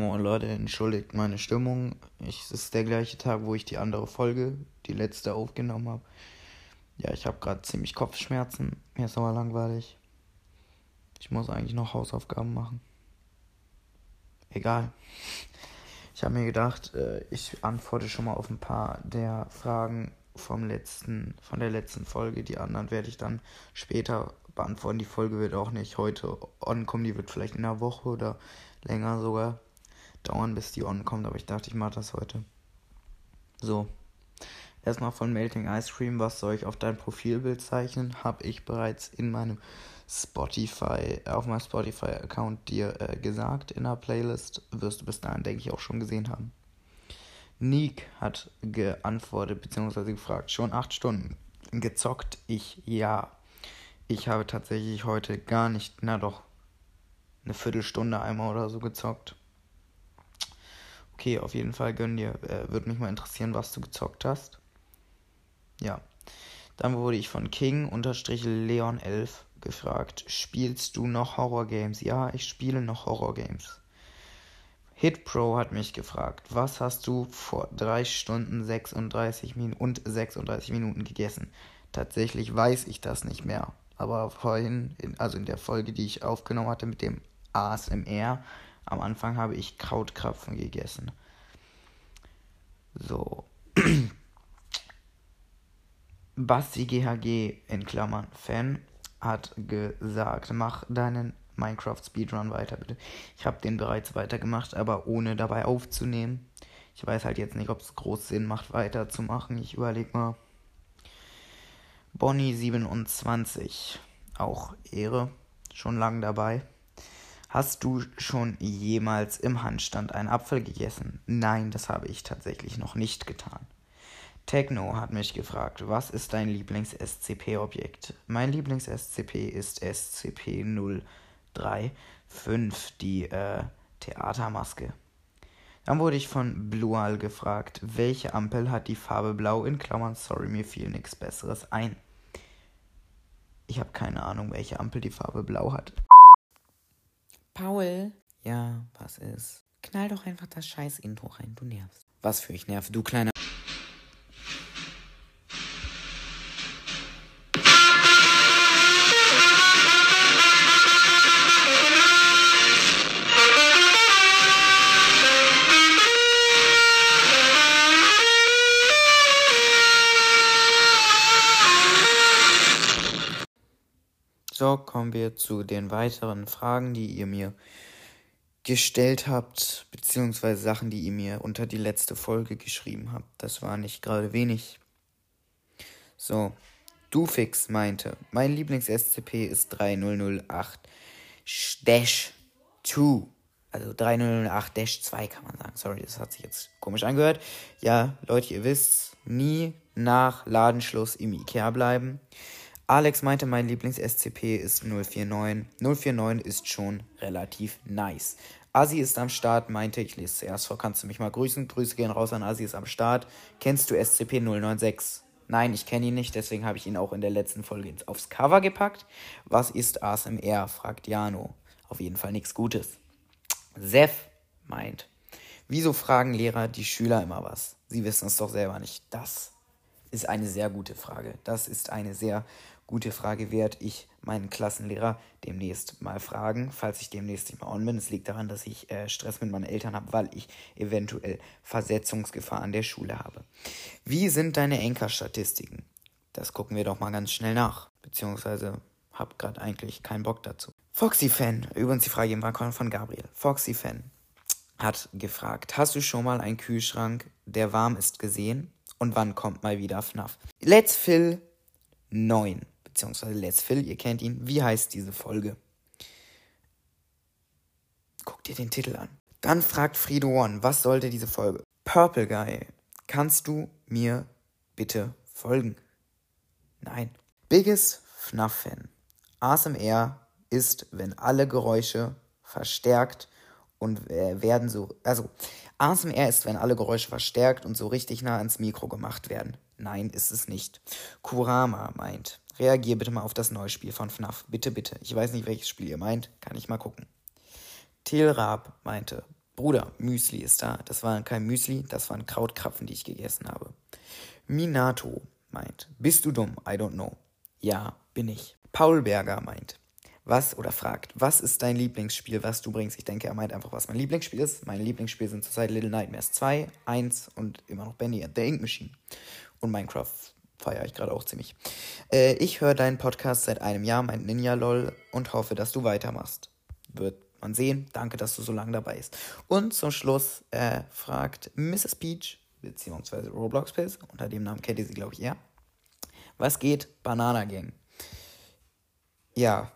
Moin Leute, entschuldigt meine Stimmung. Ich, es ist der gleiche Tag, wo ich die andere Folge, die letzte, aufgenommen habe. Ja, ich habe gerade ziemlich Kopfschmerzen. Mir ist aber langweilig. Ich muss eigentlich noch Hausaufgaben machen. Egal. Ich habe mir gedacht, äh, ich antworte schon mal auf ein paar der Fragen vom letzten, von der letzten Folge. Die anderen werde ich dann später beantworten. Die Folge wird auch nicht heute ankommen, die wird vielleicht in einer Woche oder länger sogar dauern, bis die on kommt, aber ich dachte, ich mache das heute. So. Erstmal von Melting Ice Cream, was soll ich auf dein Profilbild zeichnen? Habe ich bereits in meinem Spotify, auf meinem Spotify-Account dir äh, gesagt in der Playlist. Wirst du bis dahin, denke ich, auch schon gesehen haben. Nick hat geantwortet bzw. gefragt, schon acht Stunden gezockt. Ich ja. Ich habe tatsächlich heute gar nicht, na doch, eine Viertelstunde einmal oder so gezockt. Okay, auf jeden Fall gönn dir. Äh, Würde mich mal interessieren, was du gezockt hast. Ja. Dann wurde ich von King-Leon11 gefragt, spielst du noch Horror-Games? Ja, ich spiele noch Horror-Games. HitPro hat mich gefragt, was hast du vor 3 Stunden 36 Min und 36 Minuten gegessen? Tatsächlich weiß ich das nicht mehr. Aber vorhin, in, also in der Folge, die ich aufgenommen hatte mit dem ASMR, am Anfang habe ich Krautkrapfen gegessen. So. Basti GHG in Klammern Fan hat gesagt, mach deinen Minecraft Speedrun weiter, bitte. Ich habe den bereits weitergemacht, aber ohne dabei aufzunehmen. Ich weiß halt jetzt nicht, ob es groß Sinn macht, weiterzumachen. Ich überlege mal. Bonnie27, auch Ehre, schon lange dabei. Hast du schon jemals im Handstand einen Apfel gegessen? Nein, das habe ich tatsächlich noch nicht getan. Techno hat mich gefragt, was ist dein Lieblings-SCP-Objekt? Mein Lieblings-SCP ist SCP-035, die äh, Theatermaske. Dann wurde ich von Blual gefragt, welche Ampel hat die Farbe Blau in Klammern, sorry, mir fiel nichts Besseres ein. Ich habe keine Ahnung, welche Ampel die Farbe Blau hat. Paul, Ja, was ist? knall doch einfach das scheiß Intro rein, du nervst. Was für ich nerv, du kleiner. So, kommen wir zu den weiteren Fragen, die ihr mir gestellt habt, beziehungsweise Sachen, die ihr mir unter die letzte Folge geschrieben habt. Das war nicht gerade wenig. So, Dufix meinte, mein Lieblings-SCP ist 3008 Dash 2. Also 3008 Dash 2 kann man sagen. Sorry, das hat sich jetzt komisch angehört. Ja, Leute, ihr wisst, nie nach Ladenschluss im Ikea bleiben. Alex meinte, mein Lieblings-SCP ist 049. 049 ist schon relativ nice. Asi ist am Start, meinte, ich lese zuerst vor, kannst du mich mal grüßen? Grüße gehen raus an Asi ist am Start. Kennst du SCP-096? Nein, ich kenne ihn nicht, deswegen habe ich ihn auch in der letzten Folge aufs Cover gepackt. Was ist ASMR? fragt Jano. Auf jeden Fall nichts Gutes. Sef meint, wieso fragen Lehrer die Schüler immer was? Sie wissen es doch selber nicht. Das ist eine sehr gute Frage. Das ist eine sehr gute Frage, werde ich meinen Klassenlehrer demnächst mal fragen, falls ich demnächst nicht mehr on bin. Es liegt daran, dass ich äh, Stress mit meinen Eltern habe, weil ich eventuell Versetzungsgefahr an der Schule habe. Wie sind deine Enker-Statistiken? Das gucken wir doch mal ganz schnell nach. Beziehungsweise hab gerade eigentlich keinen Bock dazu. Foxy-Fan, übrigens die Frage war von Gabriel. Foxy-Fan hat gefragt, hast du schon mal einen Kühlschrank, der warm ist, gesehen? Und wann kommt mal wieder FNAF? Let's Fill 9 beziehungsweise Let's Phil, ihr kennt ihn. Wie heißt diese Folge? Guck dir den Titel an. Dann fragt Frido One, was sollte diese Folge? Purple Guy, kannst du mir bitte folgen? Nein. Biggest FNAF-Fan. ASMR ist, wenn alle Geräusche verstärkt und äh, werden so. Also, ASMR ist, wenn alle Geräusche verstärkt und so richtig nah ans Mikro gemacht werden. Nein, ist es nicht. Kurama meint, reagier bitte mal auf das neue Spiel von FNAF. Bitte, bitte. Ich weiß nicht, welches Spiel ihr meint. Kann ich mal gucken. Tilrab meinte, Bruder, Müsli ist da. Das war kein Müsli, das waren Krautkrapfen, die ich gegessen habe. Minato meint, bist du dumm? I don't know. Ja, bin ich. Paul Berger meint, was oder fragt, was ist dein Lieblingsspiel, was du bringst? Ich denke, er meint einfach, was mein Lieblingsspiel ist. Meine Lieblingsspiele sind zurzeit Little Nightmares 2, 1 und immer noch Bendy and the Ink Machine. Und Minecraft feiere ich gerade auch ziemlich. Äh, ich höre deinen Podcast seit einem Jahr, mein Ninja LOL, und hoffe, dass du weitermachst. Wird man sehen. Danke, dass du so lange dabei bist. Und zum Schluss äh, fragt Mrs. Peach, beziehungsweise Roblox Pills, unter dem Namen kennt ihr sie, glaube ich, eher. Was geht? Banana Gang. Ja,